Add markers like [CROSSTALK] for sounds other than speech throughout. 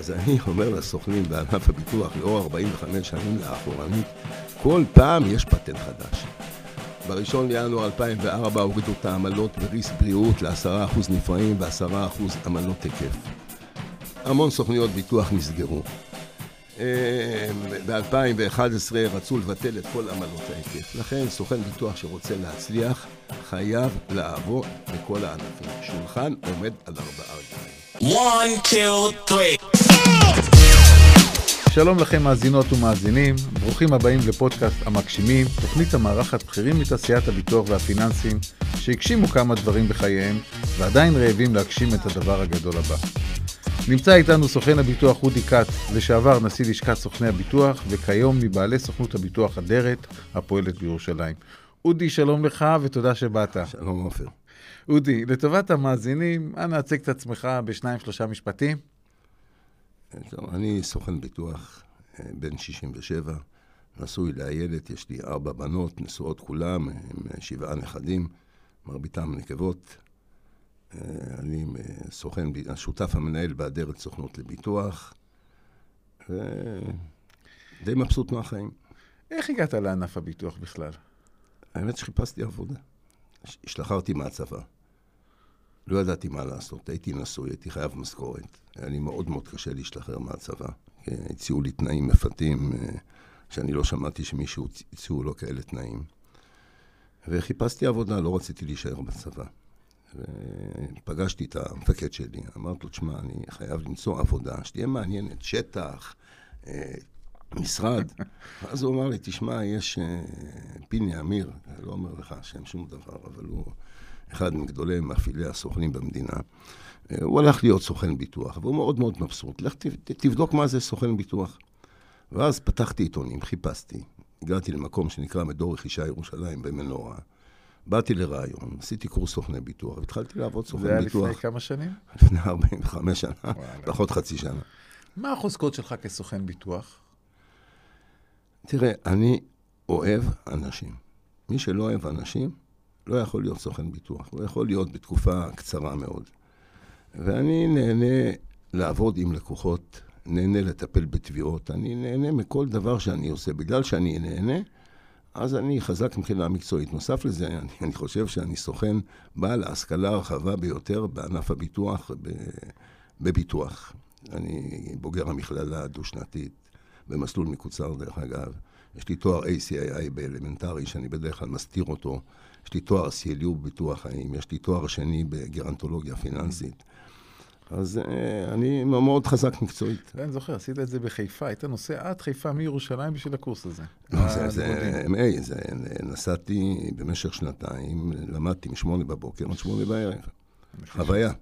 אז אני אומר לסוכנים בענף הביטוח, לאור 45 שנים לאחורנית, כל פעם יש פטנט חדש. בראשון לינואר 2004 הורידו את העמלות בריס בריאות ל-10% נפרעים ו-10% עמלות היקף. המון סוכניות ביטוח נסגרו. אה, ב-2011 רצו לבטל את כל עמלות ההיקף. לכן סוכן ביטוח שרוצה להצליח חייב לעבור בכל הענפים. שולחן עומד על ארבעה רגליים. One, two, three. שלום לכם מאזינות ומאזינים, ברוכים הבאים לפודקאסט המגשימים, תוכנית המארחת בכירים מתעשיית הביטוח והפיננסים, שהגשימו כמה דברים בחייהם, ועדיין רעבים להגשים את הדבר הגדול הבא. נמצא איתנו סוכן הביטוח אודי כץ, לשעבר נשיא לשכת סוכני הביטוח, וכיום מבעלי סוכנות הביטוח אדרת, הפועלת בירושלים. אודי, שלום לך ותודה שבאת. שלום עופר. אודי, לטובת המאזינים, אנא הצג את עצמך בשניים שלושה משפטים. טוב, אני סוכן ביטוח, אה, בן 67, נשוי לאיילת, יש לי ארבע בנות, נשואות כולם, עם אה, שבעה נכדים, מרביתם נקבות. אה, אני סוכן, השותף המנהל באדרת סוכנות לביטוח, ודי מבסוט מהחיים. איך הגעת לענף הביטוח בכלל? האמת שחיפשתי עבודה. הש- השתחררתי מהצבא. לא ידעתי מה לעשות, הייתי נשוי, הייתי חייב משכורת. היה לי מאוד מאוד קשה להשתחרר מהצבא. אה, הציעו לי תנאים מפתים, אה, שאני לא שמעתי שמישהו הצ- הציעו לו כאלה תנאים. וחיפשתי עבודה, לא רציתי להישאר בצבא. ופגשתי את המפקד שלי, אמרתי לו, תשמע, אני חייב למצוא עבודה שתהיה מעניינת, שטח, אה, משרד. [LAUGHS] ואז הוא אמר לי, תשמע, יש אה, פיני אמיר, אני לא אומר לך שם שום דבר, אבל הוא אחד מגדולי מפעילי הסוכנים במדינה. אה, הוא הלך להיות סוכן ביטוח, והוא מאוד מאוד מבסוט. לך תבדוק מה זה סוכן ביטוח. ואז פתחתי עיתונים, חיפשתי. הגעתי למקום שנקרא מדור רכישה ירושלים במנורה. באתי לראיון, עשיתי קורס סוכני ביטוח, והתחלתי לעבוד זה סוכן היה ביטוח לפני כמה שנים? [LAUGHS] לפני 45 שנה, וואלה. פחות חצי שנה. מה החוזקות שלך כסוכן ביטוח? תראה, אני אוהב אנשים. מי שלא אוהב אנשים, לא יכול להיות סוכן ביטוח. הוא יכול להיות בתקופה קצרה מאוד. ואני נהנה לעבוד עם לקוחות, נהנה לטפל בתביעות, אני נהנה מכל דבר שאני עושה. בגלל שאני נהנה, אז אני חזק מבחינה מקצועית. נוסף לזה, [LAUGHS] אני, אני חושב שאני סוכן בעל ההשכלה הרחבה ביותר בענף הביטוח, ב, בביטוח. אני בוגר המכללה הדו-שנתית, במסלול מקוצר דרך אגב. יש לי תואר ACII באלמנטרי, שאני בדרך כלל מסתיר אותו. יש לי תואר CLU בביטוח חיים, יש לי תואר שני בגרנטולוגיה פיננסית. אז אה, אני מאוד חזק מקצועית. אני זוכר, עשית את זה בחיפה, היית נוסע עד חיפה מירושלים בשביל הקורס הזה. לא, זה, זה. MA, זה, נסעתי במשך שנתיים, למדתי משמונה בבוקר עד שמונה בערב. חוויה.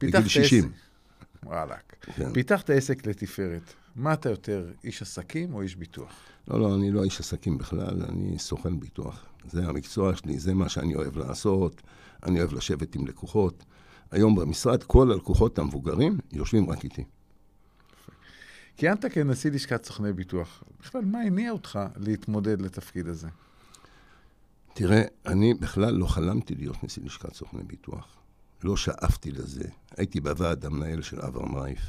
בגיל 60. עסק. וואלכ. כן. פיתחת עסק לתפארת. מה אתה יותר, איש עסקים או איש ביטוח? לא, לא, אני לא איש עסקים בכלל, אני סוכן ביטוח. זה המקצוע שלי, זה מה שאני אוהב לעשות, אני אוהב לשבת עם לקוחות. היום במשרד כל הלקוחות המבוגרים יושבים רק איתי. כיהנת כנשיא לשכת סוכני ביטוח. בכלל, מה הניע אותך להתמודד לתפקיד הזה? תראה, אני בכלל לא חלמתי להיות נשיא לשכת סוכני ביטוח. לא שאפתי לזה. הייתי בוועד המנהל של אברהם רייף,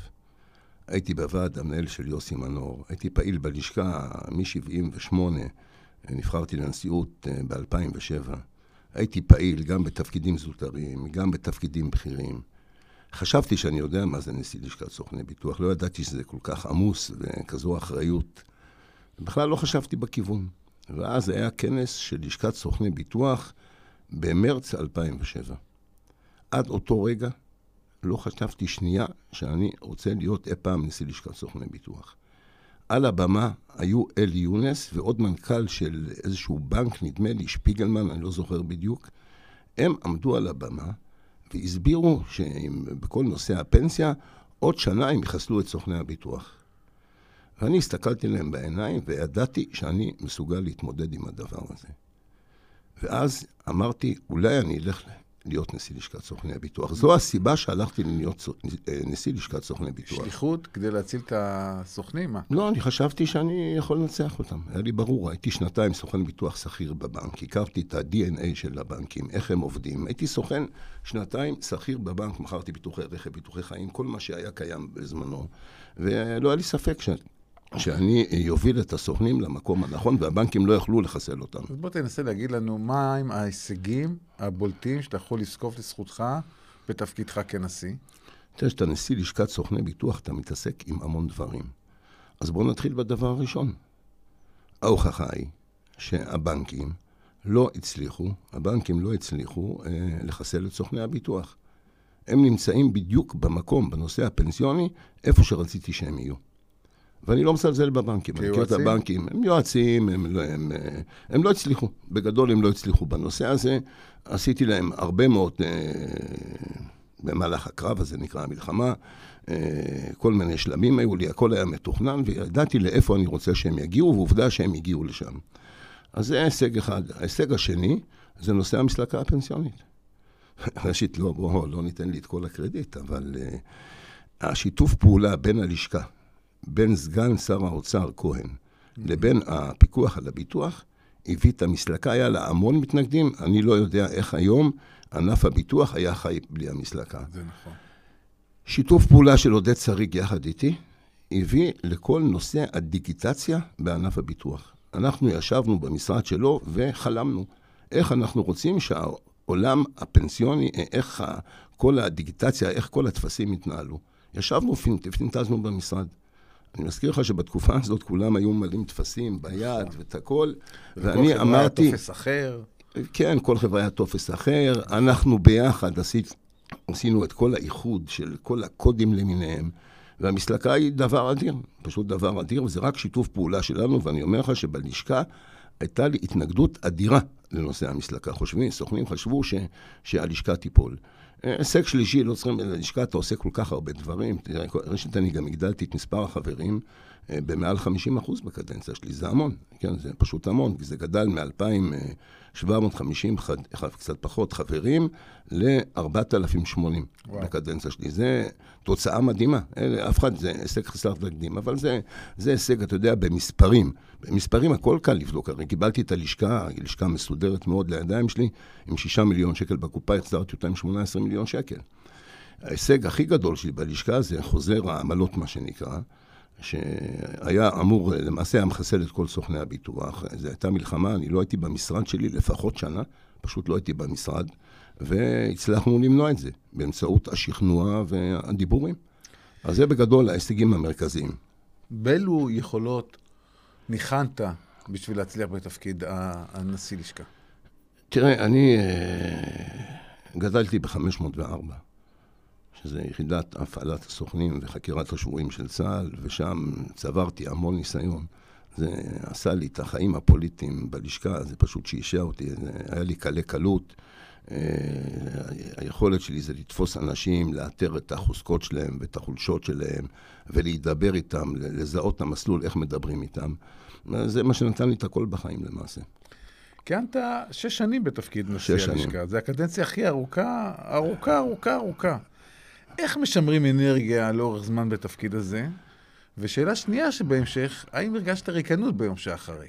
הייתי בוועד המנהל של יוסי מנור, הייתי פעיל בלשכה מ-78, נבחרתי לנשיאות ב-2007. הייתי פעיל גם בתפקידים זוטרים, גם בתפקידים בכירים. חשבתי שאני יודע מה זה נשיא לשכת סוכני ביטוח, לא ידעתי שזה כל כך עמוס וכזו אחריות. בכלל לא חשבתי בכיוון. ואז היה כנס של לשכת סוכני ביטוח במרץ 2007. עד אותו רגע לא חשבתי שנייה שאני רוצה להיות אי פעם נשיא לשכת סוכני ביטוח. על הבמה היו אלי יונס ועוד מנכ"ל של איזשהו בנק, נדמה לי, שפיגלמן, אני לא זוכר בדיוק. הם עמדו על הבמה והסבירו שבכל נושא הפנסיה, עוד שנה הם יחסלו את סוכני הביטוח. ואני הסתכלתי להם בעיניים וידעתי שאני מסוגל להתמודד עם הדבר הזה. ואז אמרתי, אולי אני אלך להיות נשיא לשכת סוכני הביטוח. זו הסיבה שהלכתי להיות אה, נשיא לשכת סוכני ביטוח. שליחות כדי להציל את הסוכנים? מה? לא, אני חשבתי שאני יכול לנצח אותם. היה לי ברור, הייתי שנתיים סוכן ביטוח שכיר בבנק, הכרתי את ה-DNA של הבנקים, איך הם עובדים. הייתי סוכן שנתיים שכיר בבנק, מכרתי ביטוחי רכב, ביטוחי חיים, כל מה שהיה קיים בזמנו. ולא היה לי ספק ש... שאני אוביל את הסוכנים למקום הנכון, והבנקים לא יכלו לחסל אותם. אז בוא תנסה להגיד לנו מהם ההישגים הבולטים שאתה יכול לזקוף לזכותך בתפקידך כנשיא. תראה, כשאתה נשיא לשכת סוכני ביטוח, אתה מתעסק עם המון דברים. אז בואו נתחיל בדבר הראשון. ההוכחה היא שהבנקים לא הצליחו, הבנקים לא הצליחו אה, לחסל את סוכני הביטוח. הם נמצאים בדיוק במקום, בנושא הפנסיוני, איפה שרציתי שהם יהיו. ואני לא מזלזל בבנקים, אני מכיר את? הבנקים, הם יועצים, הם לא, הם, אה, הם לא הצליחו, בגדול הם לא הצליחו בנושא הזה. עשיתי להם הרבה מאוד, אה, במהלך הקרב הזה נקרא המלחמה, אה, כל מיני שלבים היו לי, הכל היה מתוכנן, וידעתי לאיפה אני רוצה שהם יגיעו, ועובדה שהם הגיעו לשם. אז זה הישג אחד. ההישג השני, זה נושא המסלקה הפנסיונית. [LAUGHS] ראשית, לא, בואו, לא ניתן לי את כל הקרדיט, אבל uh, השיתוף פעולה בין הלשכה, בין סגן שר האוצר כהן, לבין הפיקוח על הביטוח, הביא את המסלקה, היה לה המון מתנגדים, אני לא יודע איך היום ענף הביטוח היה חי בלי המסלקה. זה נכון. שיתוף פעולה של עודד שריג יחד איתי, הביא לכל נושא הדיגיטציה בענף הביטוח. אנחנו ישבנו במשרד שלו וחלמנו איך אנחנו רוצים שהעולם הפנסיוני, איך כל הדיגיטציה, איך כל הטפסים יתנהלו. ישבנו ופינטזנו במשרד. אני מזכיר לך שבתקופה הזאת כולם היו ממלאים טפסים ביד ואת הכל, וכל ואני חברה אמרתי... טופס אחר. כן, כל חברה היה טופס אחר. אנחנו ביחד עשית, עשינו את כל האיחוד של כל הקודים למיניהם, והמסלקה היא דבר אדיר, פשוט דבר אדיר, וזה רק שיתוף פעולה שלנו, ואני אומר לך שבלשכה הייתה לי התנגדות אדירה לנושא המסלקה. חושבים, סוכנים חשבו ש, שהלשכה תיפול. הישג שלישי, לא צריכים, ללשכה אתה עושה כל כך הרבה דברים. ראשית, אני גם הגדלתי את מספר החברים במעל 50 אחוז בקדנציה שלי, זה המון, כן, זה פשוט המון, כי זה גדל מ-2,750, קצת פחות חברים, ל-4,080 וואו. בקדנציה שלי. זה תוצאה מדהימה, אלה, אף אחד, זה הישג חסר תקדים, אבל זה, זה הישג, אתה יודע, במספרים. במספרים הכל קל לבדוק, הרי קיבלתי את הלשכה, לשכה מסודרת מאוד לידיים שלי, עם 6 מיליון שקל בקופה, החזרתי אותה עם 18 מיליון שקל. ההישג הכי גדול שלי בלשכה זה חוזר העמלות, מה שנקרא, שהיה אמור, למעשה היה מחסל את כל סוכני הביטוח. זו הייתה מלחמה, אני לא הייתי במשרד שלי לפחות שנה, פשוט לא הייתי במשרד, והצלחנו למנוע את זה באמצעות השכנוע והדיבורים. אז זה בגדול ההישגים המרכזיים. באילו יכולות ניחנת בשביל להצליח בתפקיד הנשיא לשכה? תראה, אני אה, גדלתי ב-504, שזה יחידת הפעלת הסוכנים וחקירת השבויים של צה"ל, ושם צברתי המון ניסיון. זה עשה לי את החיים הפוליטיים בלשכה, זה פשוט שעשע אותי, זה היה לי קלי קלות. אה, היכולת שלי זה לתפוס אנשים, לאתר את החוזקות שלהם ואת החולשות שלהם, ולהידבר איתם, לזהות את המסלול, איך מדברים איתם. זה מה שנתן לי את הכל בחיים למעשה. כיהנת שש שנים בתפקיד נשיא. הלשכה. זו הקדנציה הכי ארוכה, ארוכה, ארוכה, ארוכה. איך משמרים אנרגיה לאורך זמן בתפקיד הזה? ושאלה שנייה שבהמשך, האם הרגשת ריקנות ביום שאחרי?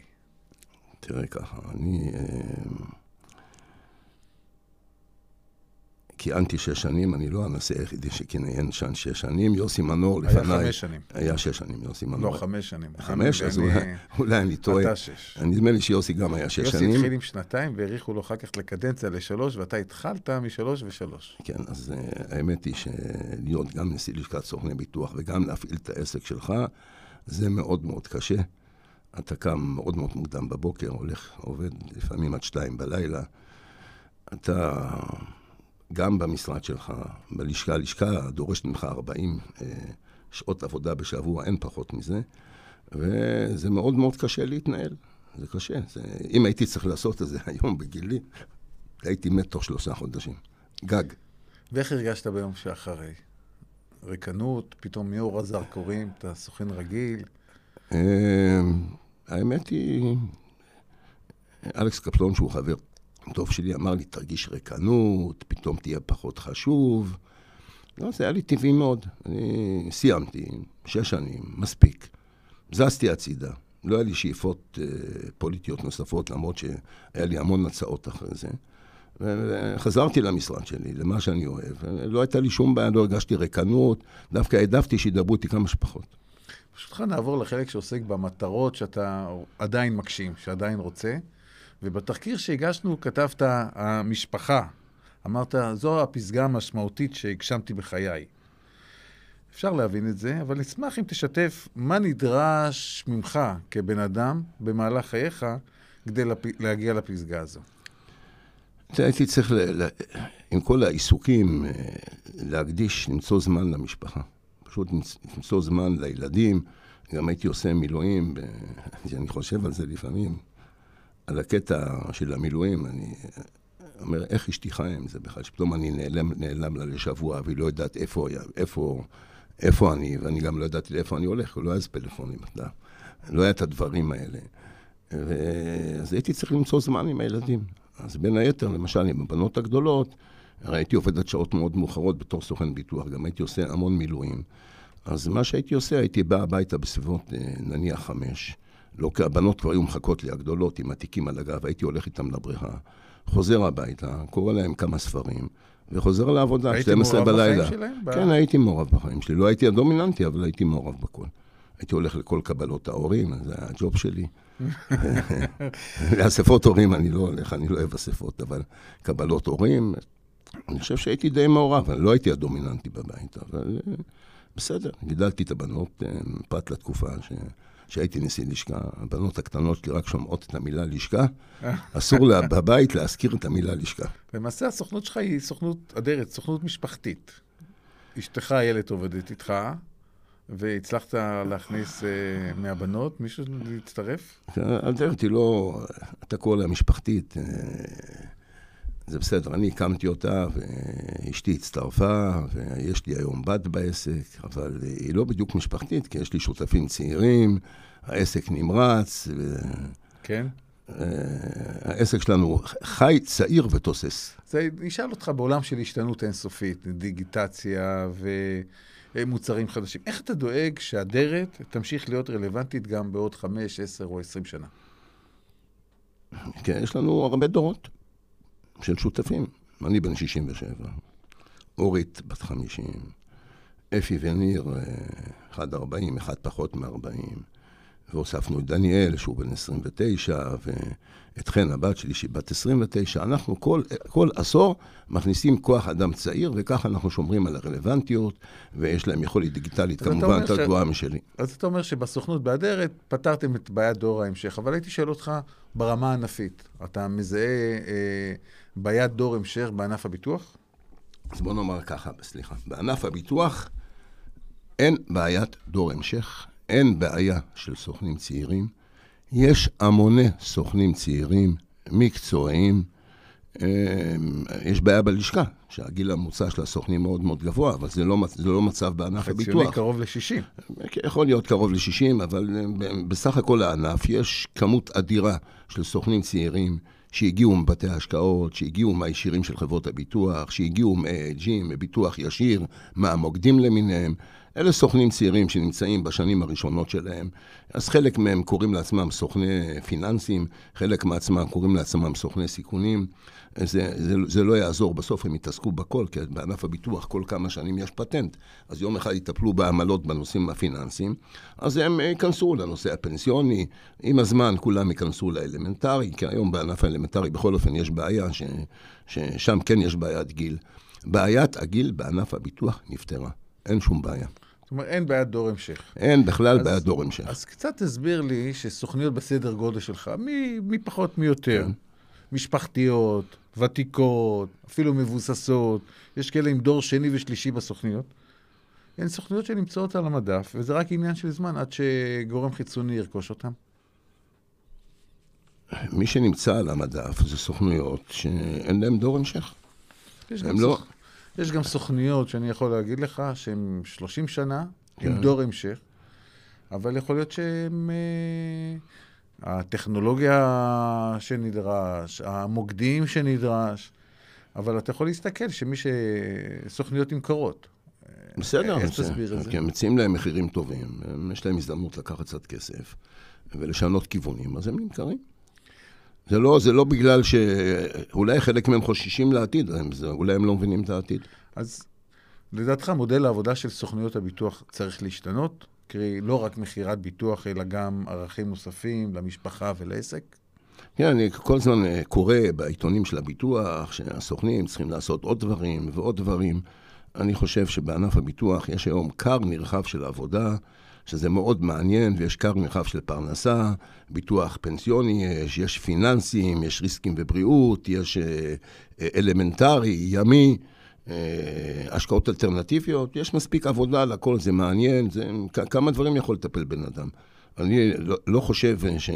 תראה ככה, אני אה, כיהנתי שש שנים, אני לא הנשיא היחידי שכיהן שם שש שנים, יוסי מנור היה לפניי. חמש שנים. היה שש שנים, יוסי מנור. לא, חמש שנים. חמש? אז אולי- אולי אני טועה. אתה שש. נדמה לי שיוסי גם היה שש יוסי שנים. התחיל עם שנתיים והאריכו לו אחר כך לקדנציה לשלוש, ואתה התחלת משלוש ושלוש. כן, אז uh, האמת היא שלהיות גם נשיא לשכת סוכני ביטוח וגם להפעיל את העסק שלך, זה מאוד מאוד קשה. אתה קם מאוד מאוד מוקדם בבוקר, הולך, עובד לפעמים עד שתיים בלילה. אתה גם במשרד שלך, בלשכה, הלשכה דורשת ממך 40 uh, שעות עבודה בשבוע, אין פחות מזה, וזה מאוד מאוד קשה להתנהל. זה קשה. זה, אם הייתי צריך לעשות את זה [LAUGHS] היום בגילי, הייתי מת תוך שלושה חודשים. גג. ואיך הרגשת ביום שאחרי? ריקנות, פתאום מאור הזרקורים, אתה סוכן רגיל. אה, האמת היא, אלכס קפלון, שהוא חבר דוב שלי אמר לי, תרגיש ריקנות, פתאום תהיה פחות חשוב. לא, זה היה לי טבעי מאוד. אני סיימתי, שש שנים, מספיק. זזתי הצידה. לא היה לי שאיפות אה, פוליטיות נוספות, למרות שהיה לי המון הצעות אחרי זה. וחזרתי למשרד שלי, למה שאני אוהב. לא הייתה לי שום בעיה, לא הרגשתי ריקנות, דווקא העדפתי שידברו איתי כמה שפחות. ברשותך נעבור לחלק שעוסק במטרות שאתה עדיין מגשים, שעדיין רוצה. ובתחקיר שהגשנו כתבת, המשפחה. אמרת, זו הפסגה המשמעותית שהגשמתי בחיי. אפשר להבין את זה, אבל אשמח אם תשתף מה נדרש ממך כבן אדם במהלך חייך כדי. להגיע לפסגה הזו. הייתי צריך, ל... ל... עם כל העיסוקים, אה, להקדיש, למצוא זמן למשפחה. פשוט למצוא זמן לילדים. גם הייתי עושה מילואים. אני חושב על זה לפעמים, על הקטע של המילואים. אני אומר, איך אשתי חיה עם זה בכלל? שפתאום אני נעלם, נעלם לה לשבוע, והיא לא יודעת איפה, איפה, איפה אני, ואני גם לא ידעתי לאיפה אני הולך, לא היה אז פלאפונים, אתה לא היה את הדברים האלה. אז הייתי צריך למצוא זמן עם הילדים. אז בין היתר, למשל, עם הבנות הגדולות, הרי הייתי עובד עד שעות מאוד מאוחרות בתור סוכן ביטוח, גם הייתי עושה המון מילואים. אז מה שהייתי עושה, הייתי בא הביתה בסביבות אה, נניח חמש. לא, הבנות כבר היו מחכות לי, הגדולות, עם התיקים על הגב, הייתי הולך איתם לבריכה. חוזר הביתה, קורא להם כמה ספרים, וחוזר לעבודה, 12 בלילה. הייתי מעורב בחיים שלהם? כן, הייתי מעורב בחיים שלי. לא הייתי הדומיננטי, אבל הייתי מעורב בכל. הייתי הולך לכל קבלות ההורים, זה היה הג'וב שלי. [LAUGHS] לאספות הורים אני לא הולך, אני לא אוהב אספות, אבל קבלות הורים, אני חושב שהייתי די מעורב, אני לא הייתי הדומיננטי בבית, אבל אה, בסדר, גידלתי את הבנות אה, פרט לתקופה ש... שהייתי נשיא לשכה, הבנות הקטנות שלי רק שומעות את המילה לשכה, אסור לה בבית להזכיר את המילה לשכה. למעשה הסוכנות שלך היא סוכנות אדרת, סוכנות משפחתית. אשתך איילת עובדת איתך, והצלחת להכניס uh, מהבנות, מישהו להצטרף? אדרת היא לא, אתה קורא לה משפחתית. Uh, זה בסדר, אני הקמתי אותה, ואשתי הצטרפה, ויש לי היום בת בעסק, אבל היא לא בדיוק משפחתית, כי יש לי שותפים צעירים, העסק נמרץ. ו... כן? אה, העסק שלנו חי, צעיר ותוסס. זה, אני אשאל אותך בעולם של השתנות אינסופית, דיגיטציה ומוצרים חדשים. איך אתה דואג שהאדרת תמשיך להיות רלוונטית גם בעוד חמש, עשר או עשרים שנה? כן, יש לנו הרבה דורות. של שותפים. אני בן 67, אורית בת 50, אפי וניר, אה, אחד 40, אחד פחות מ-40, והוספנו את דניאל, שהוא בן 29, ואת חן, הבת שלי, שהיא בת 29. אנחנו כל, כל עשור מכניסים כוח אדם צעיר, וככה אנחנו שומרים על הרלוונטיות, ויש להם יכולת דיגיטלית כמובן יותר גבוהה ש... משלי. אז אתה אומר שבסוכנות באדרת פתרתם את בעיית דור ההמשך, אבל הייתי שואל אותך ברמה הענפית. אתה מזהה... אה, בעיית דור המשך בענף הביטוח? אז בוא נאמר ככה, סליחה. בענף הביטוח אין בעיית דור המשך, אין בעיה של סוכנים צעירים. יש המוני סוכנים צעירים, מקצועיים. אמ, יש בעיה בלשכה, שהגיל הממוצע של הסוכנים מאוד מאוד גבוה, אבל זה לא, זה לא מצב בענף הביטוח. חציוני קרוב ל-60. יכול להיות קרוב ל-60, אבל בסך הכל הענף יש כמות אדירה של סוכנים צעירים. שהגיעו מבתי ההשקעות, שהגיעו מהישירים של חברות הביטוח, שהגיעו מג'ים, מביטוח ישיר, מהמוקדים למיניהם. אלה סוכנים צעירים שנמצאים בשנים הראשונות שלהם, אז חלק מהם קוראים לעצמם סוכני פיננסים, חלק מעצמם קוראים לעצמם סוכני סיכונים. זה, זה, זה לא יעזור, בסוף הם יתעסקו בכל, כי בענף הביטוח כל כמה שנים יש פטנט. אז יום אחד יטפלו בעמלות בנושאים הפיננסיים, אז הם ייכנסו לנושא הפנסיוני, עם הזמן כולם ייכנסו לאלמנטרי, כי היום בענף האלמנטרי בכל אופן יש בעיה, ש, ששם כן יש בעיית גיל. בעיית הגיל בענף הביטוח נפתרה, אין שום בעיה. זאת אומרת, אין בעיית דור המשך. אין בכלל בעיית דור המשך. אז קצת תסביר לי שסוכניות בסדר גודל שלך, מי, מי פחות מי יותר, כן. משפחתיות, ותיקות, אפילו מבוססות, יש כאלה עם דור שני ושלישי בסוכניות. הן סוכניות שנמצאות על המדף, וזה רק עניין של זמן עד שגורם חיצוני ירכוש אותן. מי שנמצא על המדף זה סוכנויות שאין להן דור המשך. יש גם, לא... סוכ... יש גם סוכניות שאני יכול להגיד לך שהן 30 שנה, כן. עם דור המשך, אבל יכול להיות שהן... אה, הטכנולוגיה שנדרש, המוקדים שנדרש, אבל אתה יכול להסתכל שמי ש... סוכניות נמכרות. בסדר, איך תסביר את זה? כי הם מציעים להם מחירים טובים, יש להם הזדמנות לקחת קצת כסף ולשנות כיוונים, אז הם נמכרים. זה לא, זה לא בגלל ש... אולי חלק מהם חוששים לעתיד, הם, זה, אולי הם לא מבינים את העתיד. אז לדעתך מודל העבודה של סוכנויות הביטוח צריך להשתנות? קרי, לא רק מכירת ביטוח, אלא גם ערכים נוספים למשפחה ולעסק? כן, אני כל הזמן אה, קורא בעיתונים של הביטוח שהסוכנים צריכים לעשות עוד דברים ועוד דברים. אני חושב שבענף הביטוח יש היום כר נרחב של עבודה, שזה מאוד מעניין, ויש כר נרחב של פרנסה, ביטוח פנסיוני יש, יש פיננסים, יש ריסקים ובריאות, יש אה, אה, אלמנטרי, ימי. אה, השקעות אלטרנטיביות, יש מספיק עבודה לכל, זה מעניין, זה, כמה דברים יכול לטפל בן אדם. אני לא, לא חושב ש,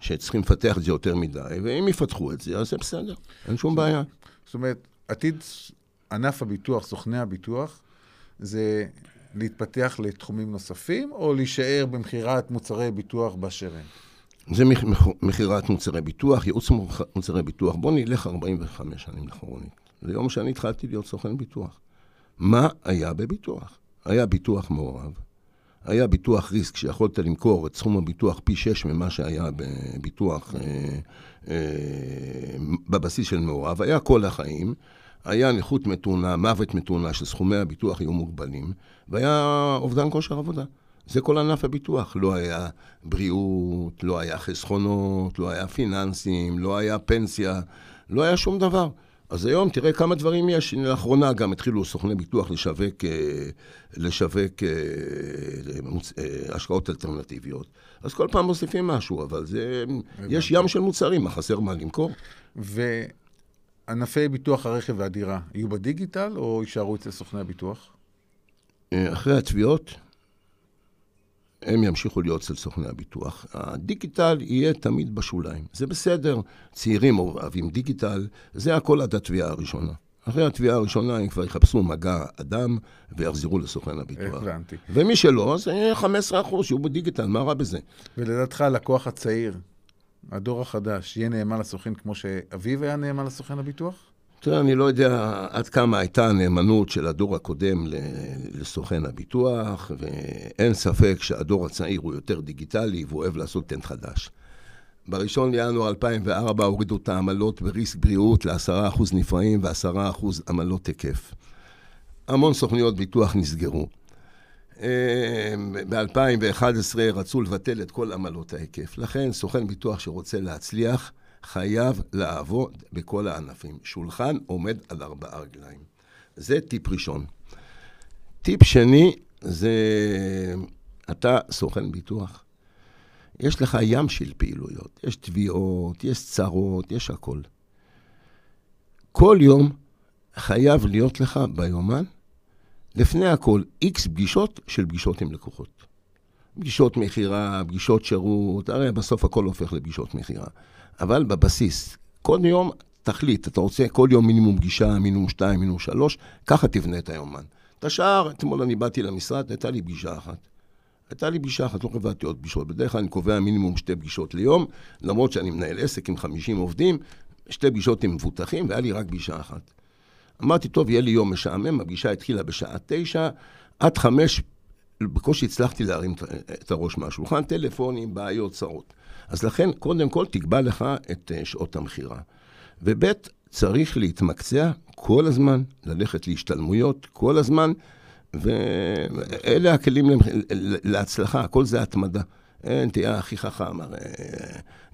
שצריכים לפתח את זה יותר מדי, ואם יפתחו את זה, אז זה בסדר, אין שום בעיה. זאת אומרת, עתיד ענף הביטוח, סוכני הביטוח, זה להתפתח לתחומים נוספים, או להישאר במכירת מוצרי ביטוח באשר הם? זה מכ- מכ- מכירת מוצרי ביטוח, ייעוץ מוצרי ביטוח. בוא נלך 45 שנים אחרונית. זה יום שאני התחלתי להיות סוכן ביטוח. מה היה בביטוח? היה ביטוח מעורב, היה ביטוח ריסק שיכולת למכור את סכום הביטוח פי 6 ממה שהיה בביטוח אה, אה, בבסיס של מעורב, היה כל החיים, היה נכות מתונה, מוות מתונה, שסכומי הביטוח היו מוגבלים, והיה אובדן כושר עבודה. זה כל ענף הביטוח. לא היה בריאות, לא היה חסכונות, לא היה פיננסים, לא היה פנסיה, לא היה שום דבר. אז היום תראה כמה דברים יש. לאחרונה גם התחילו סוכני ביטוח לשווק, אה, לשווק אה, אה, השקעות אלטרנטיביות. אז כל פעם מוסיפים משהו, אבל זה... יש ים של מוצרים, מה חסר מה למכור? וענפי ביטוח הרכב והדירה יהיו בדיגיטל, או יישארו אצל סוכני הביטוח? אה, אחרי התביעות, הם ימשיכו להיות אצל סוכני הביטוח. הדיגיטל יהיה תמיד בשוליים. זה בסדר, צעירים אוהבים דיגיטל, זה הכל עד התביעה הראשונה. אחרי התביעה הראשונה הם כבר יחפשו מגע אדם ויחזרו לסוכן הביטוח. הבנתי. ומי שלא, אז יהיה 15 אחוז שיהיו בדיגיטל, מה רע בזה? ולדעתך, הלקוח הצעיר, הדור החדש, יהיה נאמן לסוכן כמו שאביו היה נאמן לסוכן הביטוח? תראה, אני לא יודע עד כמה הייתה הנאמנות של הדור הקודם לסוכן הביטוח, ואין ספק שהדור הצעיר הוא יותר דיגיטלי והוא אוהב לעשות טנט חדש. ב-1 לינואר 2004 הורידו את העמלות בריסק בריאות ל-10% נפרעים ו-10% עמלות היקף. המון סוכניות ביטוח נסגרו. ב-2011 רצו לבטל את כל עמלות ההיקף. לכן סוכן ביטוח שרוצה להצליח, חייב לעבוד בכל הענפים. שולחן עומד על ארבעה רגליים. זה טיפ ראשון. טיפ שני, זה אתה סוכן ביטוח. יש לך ים של פעילויות. יש תביעות, יש צרות, יש הכל. כל יום חייב להיות לך ביומן, לפני הכל, איקס פגישות של פגישות עם לקוחות. פגישות מכירה, פגישות שירות, הרי בסוף הכל הופך לפגישות מכירה. אבל בבסיס, כל יום תחליט, אתה רוצה כל יום מינימום פגישה, מינימום שתיים, מינימום שלוש, ככה תבנה את היומן. את השאר, אתמול אני באתי למשרד, הייתה לי פגישה אחת. הייתה לי פגישה אחת, לא קבעתי עוד פגישות. בדרך כלל אני קובע מינימום שתי פגישות ליום, למרות שאני מנהל עסק עם 50 עובדים, שתי פגישות עם מבוטחים, והיה לי רק פגישה אחת. אמרתי, טוב, יהיה לי יום משעמם, הפגישה התחילה בשעה תשע, עד חמש, בקושי הצלחתי להרים את- הראש מהשולחן, טלפונים, בעיות, צרות. אז לכן, קודם כל, תקבע לך את אה, שעות המכירה. וב', צריך להתמקצע כל הזמן, ללכת להשתלמויות כל הזמן, ואלה הכלים להצלחה, הכל זה התמדה. אין, תהיה הכי חכם, הרי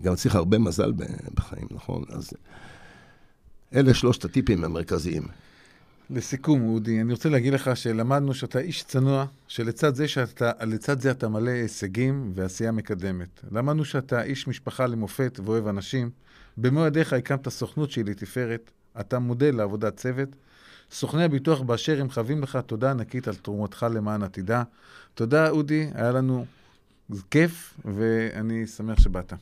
גם צריך הרבה מזל בחיים, נכון? אז אלה שלושת הטיפים המרכזיים. לסיכום, אודי, אני רוצה להגיד לך שלמדנו שאתה איש צנוע, שלצד זה, שאתה, זה אתה מלא הישגים ועשייה מקדמת. למדנו שאתה איש משפחה למופת ואוהב אנשים. במו ידיך הקמת סוכנות שהיא לתפארת. אתה מודל לעבודת צוות. סוכני הביטוח באשר הם חייבים לך תודה ענקית על תרומתך למען עתידה. תודה, אודי, היה לנו כיף, ואני שמח שבאת.